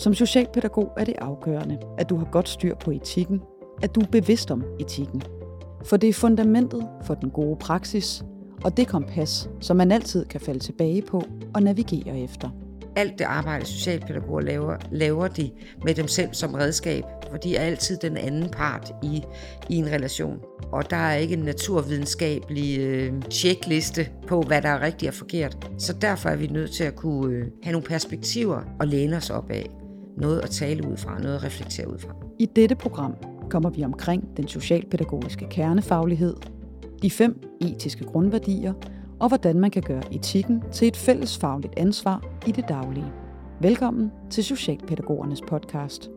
Som socialpædagog er det afgørende, at du har godt styr på etikken, at du er bevidst om etikken. For det er fundamentet for den gode praksis, og det kompas, som man altid kan falde tilbage på og navigere efter. Alt det arbejde, socialpædagoger laver, laver de med dem selv som redskab, for de er altid den anden part i, i en relation. Og der er ikke en naturvidenskabelig øh, checkliste på, hvad der er rigtigt og forkert. Så derfor er vi nødt til at kunne øh, have nogle perspektiver og læne os op af. Noget at tale ud fra, noget at reflektere ud fra. I dette program kommer vi omkring den socialpædagogiske kernefaglighed, de fem etiske grundværdier og hvordan man kan gøre etikken til et fælles fagligt ansvar i det daglige. Velkommen til Socialpædagogernes podcast.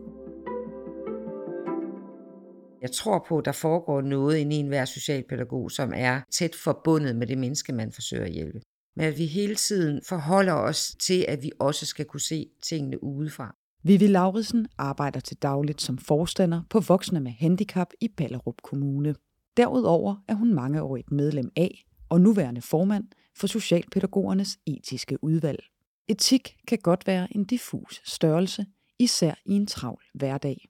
Jeg tror på, at der foregår noget inde i enhver socialpædagog, som er tæt forbundet med det menneske, man forsøger at hjælpe. Men at vi hele tiden forholder os til, at vi også skal kunne se tingene udefra. Vivi Lauritsen arbejder til dagligt som forstander på voksne med handicap i Ballerup Kommune. Derudover er hun mangeårigt medlem af og nuværende formand for Socialpædagogernes etiske udvalg. Etik kan godt være en diffus størrelse, især i en travl hverdag.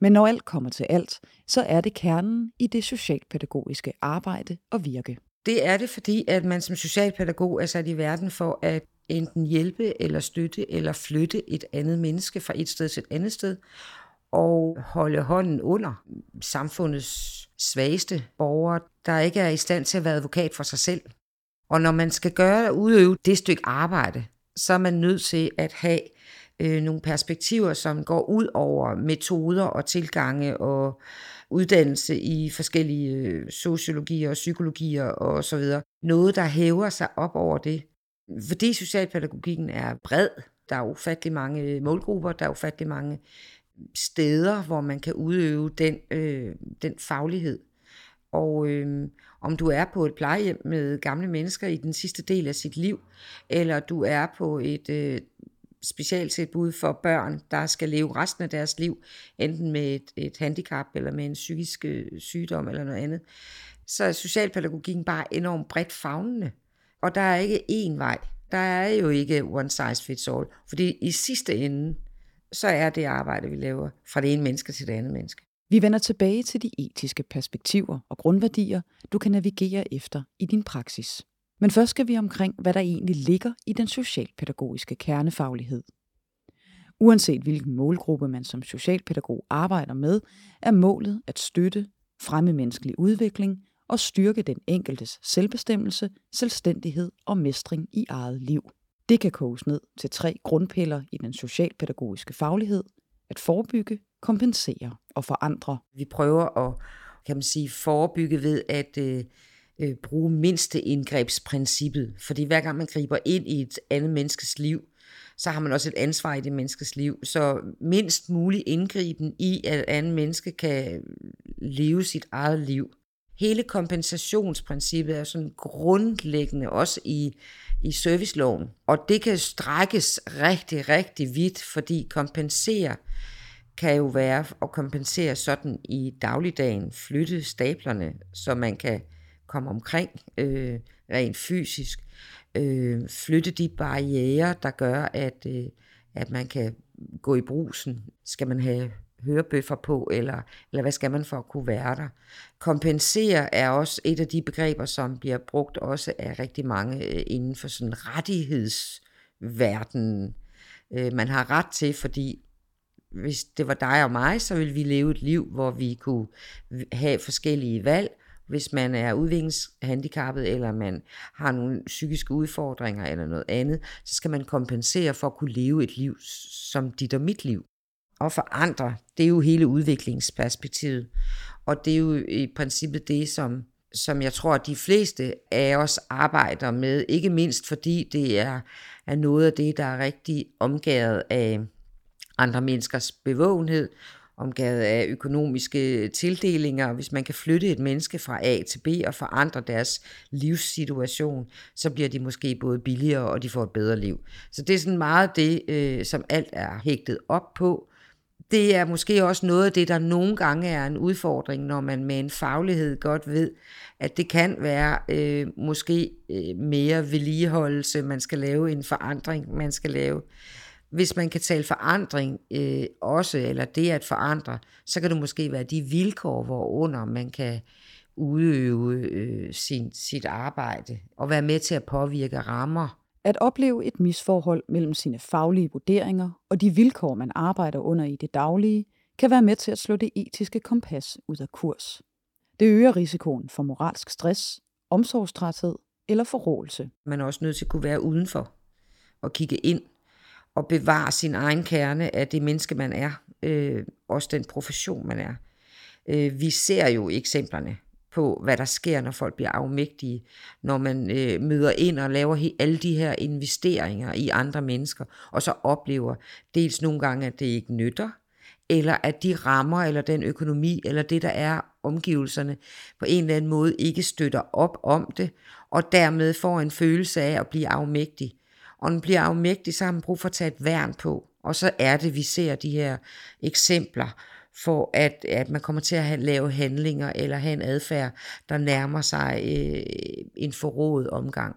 Men når alt kommer til alt, så er det kernen i det socialpædagogiske arbejde og virke. Det er det, fordi at man som socialpædagog er sat i verden for at enten hjælpe eller støtte eller flytte et andet menneske fra et sted til et andet sted, og holde hånden under samfundets svageste borgere, der ikke er i stand til at være advokat for sig selv. Og når man skal gøre udøve det stykke arbejde, så er man nødt til at have øh, nogle perspektiver, som går ud over metoder og tilgange og uddannelse i forskellige øh, sociologier og psykologier og så videre. Noget, der hæver sig op over det. Fordi socialpædagogikken er bred, der er ufattelig mange øh, målgrupper, der er ufattelig mange steder, hvor man kan udøve den, øh, den faglighed. Og øh, om du er på et plejehjem med gamle mennesker i den sidste del af sit liv, eller du er på et øh, specialtilbud for børn, der skal leve resten af deres liv, enten med et, et handicap eller med en psykisk øh, sygdom eller noget andet, så er socialpædagogikken bare enormt bredt fagnende. Og der er ikke én vej. Der er jo ikke one size fits all. Fordi i sidste ende, så er det arbejde, vi laver fra det ene menneske til det andet menneske. Vi vender tilbage til de etiske perspektiver og grundværdier, du kan navigere efter i din praksis. Men først skal vi omkring, hvad der egentlig ligger i den socialpædagogiske kernefaglighed. Uanset hvilken målgruppe man som socialpædagog arbejder med, er målet at støtte, fremme menneskelig udvikling og styrke den enkeltes selvbestemmelse, selvstændighed og mestring i eget liv. Det kan koges ned til tre grundpiller i den socialpædagogiske faglighed. At forebygge, kompensere og forandre. Vi prøver at kan man sige, forebygge ved at øh, øh, bruge mindste indgrebsprincippet. Fordi hver gang man griber ind i et andet menneskes liv, så har man også et ansvar i det menneskes liv. Så mindst mulig indgriben i, at et andet menneske kan leve sit eget liv. Hele kompensationsprincippet er sådan grundlæggende også i i serviceloven. Og det kan strækkes rigtig, rigtig vidt, fordi kompensere kan jo være at kompensere sådan i dagligdagen, flytte staplerne, så man kan komme omkring øh, rent fysisk, øh, flytte de barriere, der gør, at, øh, at man kan gå i brusen. Skal man have hørebøffer på, eller, eller hvad skal man for at kunne være der. Kompensere er også et af de begreber, som bliver brugt også af rigtig mange øh, inden for sådan rettighedsverdenen. Øh, man har ret til, fordi hvis det var dig og mig, så ville vi leve et liv, hvor vi kunne have forskellige valg. Hvis man er udviklingshandicappet, eller man har nogle psykiske udfordringer eller noget andet, så skal man kompensere for at kunne leve et liv som dit og mit liv at forandre, det er jo hele udviklingsperspektivet. Og det er jo i princippet det, som, som jeg tror, at de fleste af os arbejder med, ikke mindst fordi det er, er noget af det, der er rigtig omgået af andre menneskers bevågenhed, omgået af økonomiske tildelinger. Hvis man kan flytte et menneske fra A til B og forandre deres livssituation, så bliver de måske både billigere og de får et bedre liv. Så det er sådan meget det, øh, som alt er hægtet op på det er måske også noget af det, der nogle gange er en udfordring, når man med en faglighed godt ved, at det kan være øh, måske øh, mere vedligeholdelse, man skal lave en forandring, man skal lave. hvis man kan tale forandring øh, også, eller det at forandre, så kan det måske være de vilkår, hvorunder man kan udøve øh, sin, sit arbejde og være med til at påvirke rammer. At opleve et misforhold mellem sine faglige vurderinger og de vilkår, man arbejder under i det daglige, kan være med til at slå det etiske kompas ud af kurs. Det øger risikoen for moralsk stress, omsorgstræthed eller forrådelse. Man er også nødt til at kunne være udenfor og kigge ind og bevare sin egen kerne af det menneske, man er. Øh, også den profession, man er. Øh, vi ser jo eksemplerne på, hvad der sker, når folk bliver afmægtige, når man øh, møder ind og laver he, alle de her investeringer i andre mennesker, og så oplever dels nogle gange, at det ikke nytter, eller at de rammer, eller den økonomi, eller det, der er omgivelserne, på en eller anden måde ikke støtter op om det, og dermed får en følelse af at blive afmægtig. Og den bliver afmægtig, så har man brug for at tage et værn på. Og så er det, vi ser de her eksempler, for at, at man kommer til at have, lave handlinger eller have en adfærd, der nærmer sig øh, en forrådet omgang.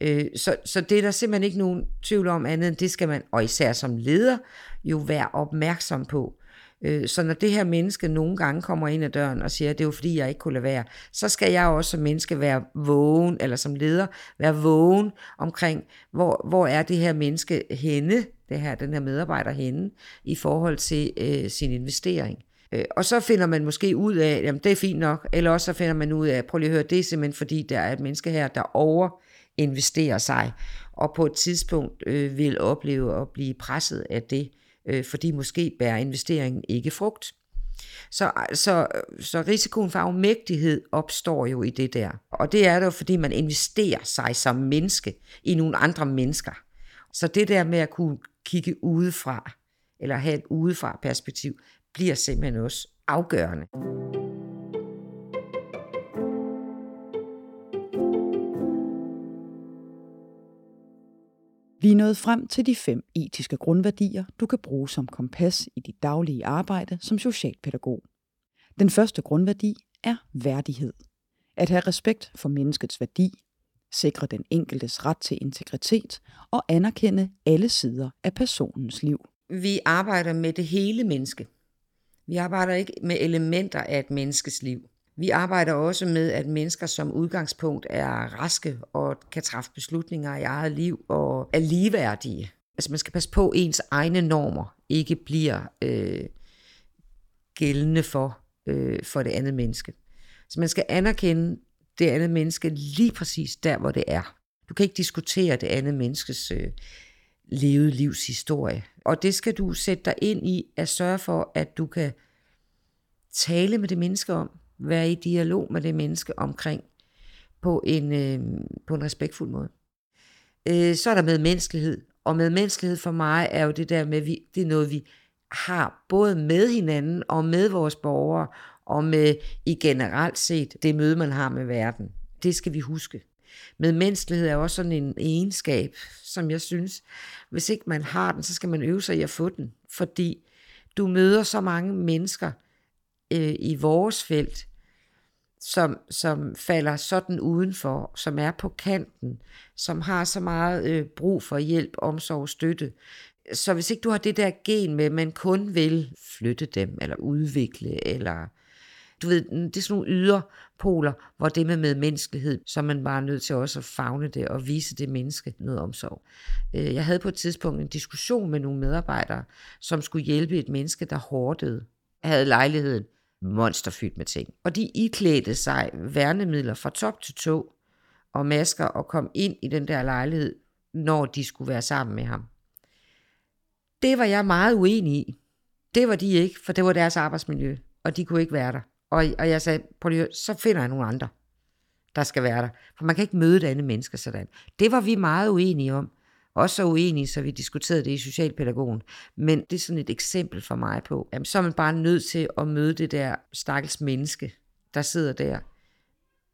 Øh, så, så det er der simpelthen ikke nogen tvivl om andet end det skal man, og især som leder, jo være opmærksom på. Øh, så når det her menneske nogle gange kommer ind ad døren og siger, at det er jo fordi, jeg ikke kunne lade være, så skal jeg også som menneske være vågen, eller som leder, være vågen omkring, hvor, hvor er det her menneske henne, det her, den her medarbejder henne, i forhold til øh, sin investering. Øh, og så finder man måske ud af, jamen det er fint nok, eller også så finder man ud af, prøv lige at høre, det er simpelthen fordi, der er et menneske her, der over investerer sig, og på et tidspunkt øh, vil opleve at blive presset af det, øh, fordi måske bærer investeringen ikke frugt. Så, så, så risikoen for afmægtighed opstår jo i det der. Og det er det jo, fordi man investerer sig som menneske i nogle andre mennesker. Så det der med at kunne kigge udefra, eller have et udefra perspektiv, bliver simpelthen også afgørende. Vi er nået frem til de fem etiske grundværdier, du kan bruge som kompas i dit daglige arbejde som socialpædagog. Den første grundværdi er værdighed. At have respekt for menneskets værdi, sikre den enkeltes ret til integritet og anerkende alle sider af personens liv. Vi arbejder med det hele menneske. Vi arbejder ikke med elementer af et menneskes liv. Vi arbejder også med, at mennesker som udgangspunkt er raske og kan træffe beslutninger i eget liv og er ligeværdige. Altså man skal passe på, at ens egne normer ikke bliver øh, gældende for, øh, for det andet menneske. Så man skal anerkende det andet menneske lige præcis der, hvor det er. Du kan ikke diskutere det andet menneskes øh, levede livshistorie. Og det skal du sætte dig ind i at sørge for, at du kan tale med det menneske om, være i dialog med det menneske omkring på en, øh, på en respektfuld måde. Øh, så er der med menneskelighed, og med menneskelighed for mig er jo det der med, vi, det er noget, vi har både med hinanden og med vores borgere, og med i generelt set det møde, man har med verden. Det skal vi huske. Med menneskelighed er også sådan en egenskab, som jeg synes, hvis ikke man har den, så skal man øve sig i at få den. Fordi du møder så mange mennesker øh, i vores felt, som, som falder sådan udenfor, som er på kanten, som har så meget øh, brug for hjælp, omsorg, støtte. Så hvis ikke du har det der gen med, man kun vil flytte dem, eller udvikle, eller du ved, det er sådan nogle yderpoler, hvor det med medmenneskelighed, så er man bare nødt til også at fagne det og vise det menneske noget omsorg. Øh, jeg havde på et tidspunkt en diskussion med nogle medarbejdere, som skulle hjælpe et menneske, der hårdede, havde lejligheden monsterfyldt med ting. Og de iklædte sig værnemidler fra top til tå og masker og kom ind i den der lejlighed, når de skulle være sammen med ham. Det var jeg meget uenig i. Det var de ikke, for det var deres arbejdsmiljø, og de kunne ikke være der. Og, og jeg sagde, prøv lige, så finder jeg nogle andre, der skal være der. For man kan ikke møde et andet menneske sådan. Det var vi meget uenige om. Også så uenige, så vi diskuterede det i Socialpædagogen. Men det er sådan et eksempel for mig på, at så er man bare nødt til at møde det der stakkels menneske, der sidder der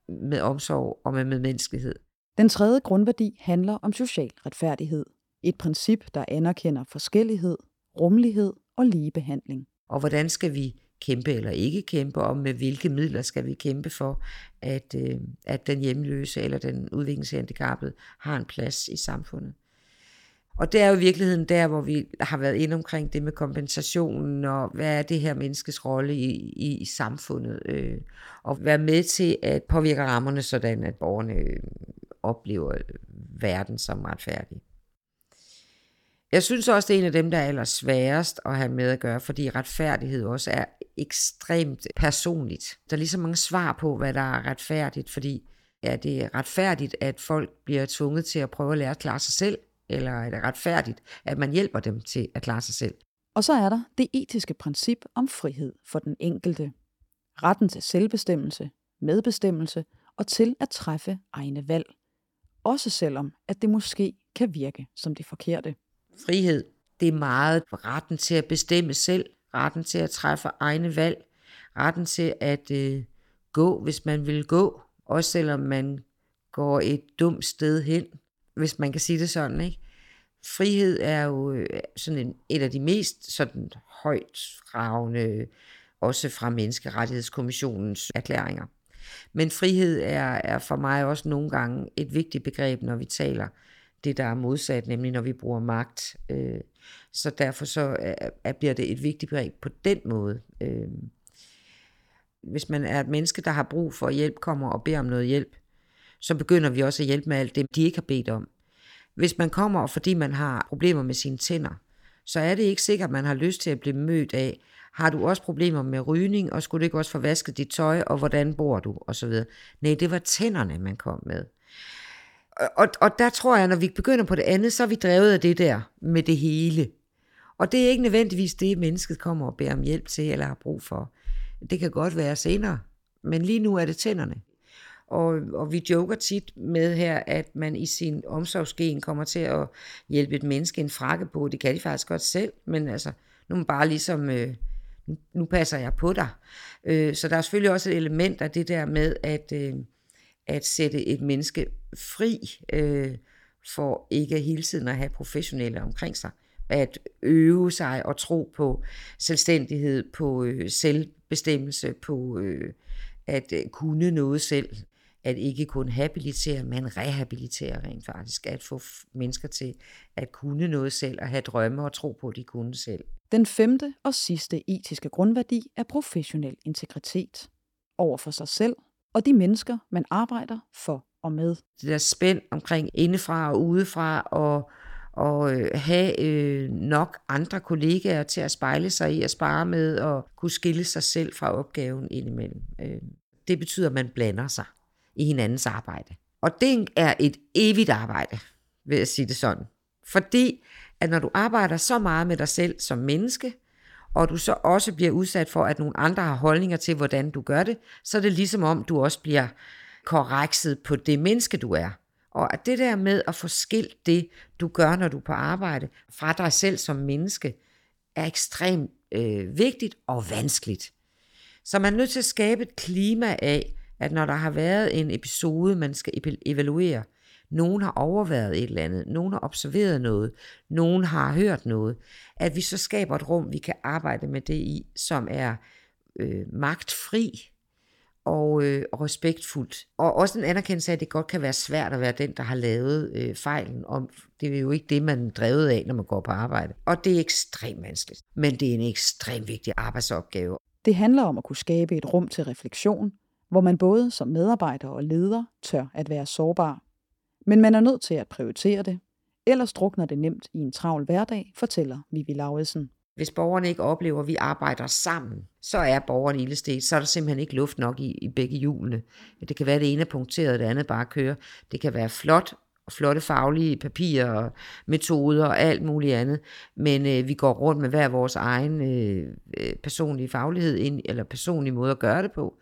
med omsorg og med medmenneskelighed. Den tredje grundværdi handler om social retfærdighed. Et princip, der anerkender forskellighed, rummelighed og ligebehandling. Og hvordan skal vi kæmpe eller ikke kæmpe, om, med hvilke midler skal vi kæmpe for, at, øh, at den hjemløse eller den udviklingshandicappede har en plads i samfundet. Og det er jo i virkeligheden der, hvor vi har været inde omkring det med kompensationen, og hvad er det her menneskes rolle i, i, i samfundet, øh, og være med til at påvirke rammerne, sådan at borgerne øh, oplever verden som retfærdig. Jeg synes også, det er en af dem, der er allersværest at have med at gøre, fordi retfærdighed også er ekstremt personligt. Der er lige så mange svar på, hvad der er retfærdigt, fordi er det retfærdigt, at folk bliver tvunget til at prøve at lære at klare sig selv, eller er det retfærdigt, at man hjælper dem til at klare sig selv? Og så er der det etiske princip om frihed for den enkelte. Retten til selvbestemmelse, medbestemmelse og til at træffe egne valg. Også selvom, at det måske kan virke som det forkerte. Frihed, det er meget retten til at bestemme selv, retten til at træffe egne valg, retten til at øh, gå, hvis man vil gå, også selvom man går et dumt sted hen, hvis man kan sige det sådan, ikke? Frihed er jo øh, sådan en, et af de mest sådan højt ravne, også fra Menneskerettighedskommissionens erklæringer. Men frihed er, er for mig også nogle gange et vigtigt begreb, når vi taler det, der er modsat, nemlig når vi bruger magt. Øh, så derfor så er, bliver det et vigtigt begreb på den måde. Øh, hvis man er et menneske, der har brug for hjælp, kommer og beder om noget hjælp, så begynder vi også at hjælpe med alt det, de ikke har bedt om. Hvis man kommer, fordi man har problemer med sine tænder, så er det ikke sikkert, at man har lyst til at blive mødt af, har du også problemer med rygning, og skulle du ikke også få vasket dit tøj, og hvordan bor du, og så videre. Nej, det var tænderne, man kom med. Og, og der tror jeg, når vi begynder på det andet, så er vi drevet af det der med det hele. Og det er ikke nødvendigvis det, mennesket kommer og beder om hjælp til, eller har brug for. Det kan godt være senere, men lige nu er det tænderne. Og, og vi joker tit med her, at man i sin omsorgsgen kommer til at hjælpe et menneske en frakke på. Det kan de faktisk godt selv, men altså, nu er man bare ligesom, øh, nu passer jeg på dig. Øh, så der er selvfølgelig også et element af det der med at, øh, at sætte et menneske fri, øh, for ikke hele tiden at have professionelle omkring sig. At øve sig og tro på selvstændighed, på øh, selvbestemmelse, på øh, at øh, kunne noget selv at ikke kun habilitere, men rehabilitere rent faktisk. At få mennesker til at kunne noget selv og have drømme og tro på, at de kunne selv. Den femte og sidste etiske grundværdi er professionel integritet over for sig selv og de mennesker, man arbejder for og med. Det der spænd omkring indefra og udefra og og øh, have øh, nok andre kollegaer til at spejle sig i at spare med og kunne skille sig selv fra opgaven indimellem. Øh, det betyder, at man blander sig i hinandens arbejde. Og det er et evigt arbejde, vil jeg sige det sådan. Fordi at når du arbejder så meget med dig selv som menneske, og du så også bliver udsat for, at nogle andre har holdninger til, hvordan du gør det, så er det ligesom om, du også bliver korrekset på det menneske, du er. Og at det der med at få skilt det, du gør, når du er på arbejde, fra dig selv som menneske, er ekstremt øh, vigtigt og vanskeligt. Så man er nødt til at skabe et klima af, at når der har været en episode, man skal evaluere, nogen har overværet et eller andet, nogen har observeret noget, nogen har hørt noget, at vi så skaber et rum, vi kan arbejde med det i, som er øh, magtfri og, øh, og respektfuldt. Og også en anerkendelse af, at det godt kan være svært at være den, der har lavet øh, fejlen. Og det er jo ikke det, man er drevet af, når man går på arbejde. Og det er ekstremt vanskeligt. Men det er en ekstremt vigtig arbejdsopgave. Det handler om at kunne skabe et rum til refleksion, hvor man både som medarbejder og leder tør at være sårbar. Men man er nødt til at prioritere det, ellers drukner det nemt i en travl hverdag, fortæller Vivi Lauritsen. Hvis borgerne ikke oplever, at vi arbejder sammen, så er borgerne ildestet. Så er der simpelthen ikke luft nok i, i begge hjulene. Det kan være, at det ene er punkteret, og det andet bare kører. Det kan være flot og flotte faglige papirer og metoder og alt muligt andet. Men øh, vi går rundt med hver vores egen øh, øh personlige faglighed, ind, eller personlige måde at gøre det på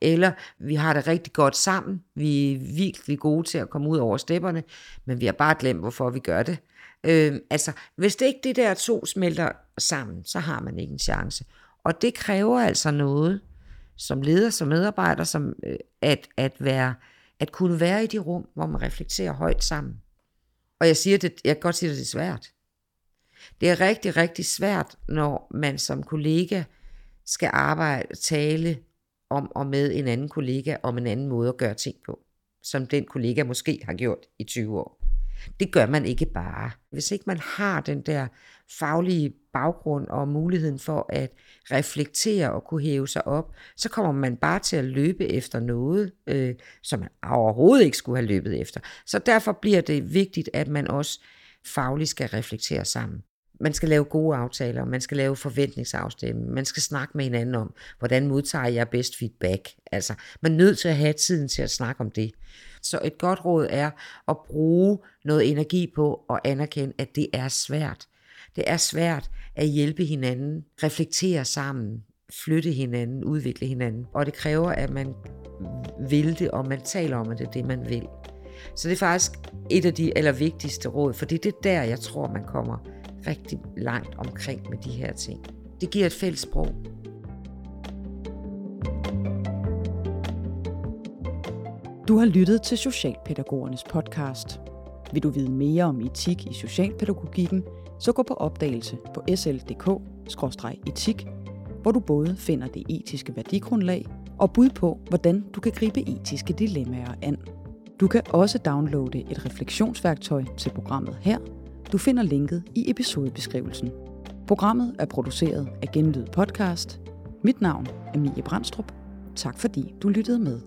eller vi har det rigtig godt sammen, vi er virkelig gode til at komme ud over stepperne, men vi har bare glemt, hvorfor vi gør det. Øh, altså, hvis det ikke det der to smelter sammen, så har man ikke en chance. Og det kræver altså noget, som leder, som medarbejder, som, øh, at, at, være, at kunne være i de rum, hvor man reflekterer højt sammen. Og jeg siger det, jeg kan godt sige, at det er svært. Det er rigtig, rigtig svært, når man som kollega skal arbejde, tale om og med en anden kollega om en anden måde at gøre ting på, som den kollega måske har gjort i 20 år. Det gør man ikke bare. Hvis ikke man har den der faglige baggrund og muligheden for at reflektere og kunne hæve sig op, så kommer man bare til at løbe efter noget, øh, som man overhovedet ikke skulle have løbet efter. Så derfor bliver det vigtigt, at man også fagligt skal reflektere sammen. Man skal lave gode aftaler, man skal lave forventningsafstemning, man skal snakke med hinanden om, hvordan modtager jeg bedst feedback. Altså, man er nødt til at have tiden til at snakke om det. Så et godt råd er at bruge noget energi på at anerkende, at det er svært. Det er svært at hjælpe hinanden, reflektere sammen, flytte hinanden, udvikle hinanden. Og det kræver, at man vil det, og man taler om, at det er det, man vil. Så det er faktisk et af de allervigtigste råd, for det er der, jeg tror, man kommer rigtig langt omkring med de her ting. Det giver et fælles sprog. Du har lyttet til Socialpædagogernes podcast. Vil du vide mere om etik i socialpædagogikken, så gå på opdagelse på sl.dk-etik, hvor du både finder det etiske værdigrundlag og bud på, hvordan du kan gribe etiske dilemmaer an. Du kan også downloade et refleksionsværktøj til programmet her. Du finder linket i episodebeskrivelsen. Programmet er produceret af Genlyd Podcast. Mit navn er Mie Brandstrup. Tak fordi du lyttede med.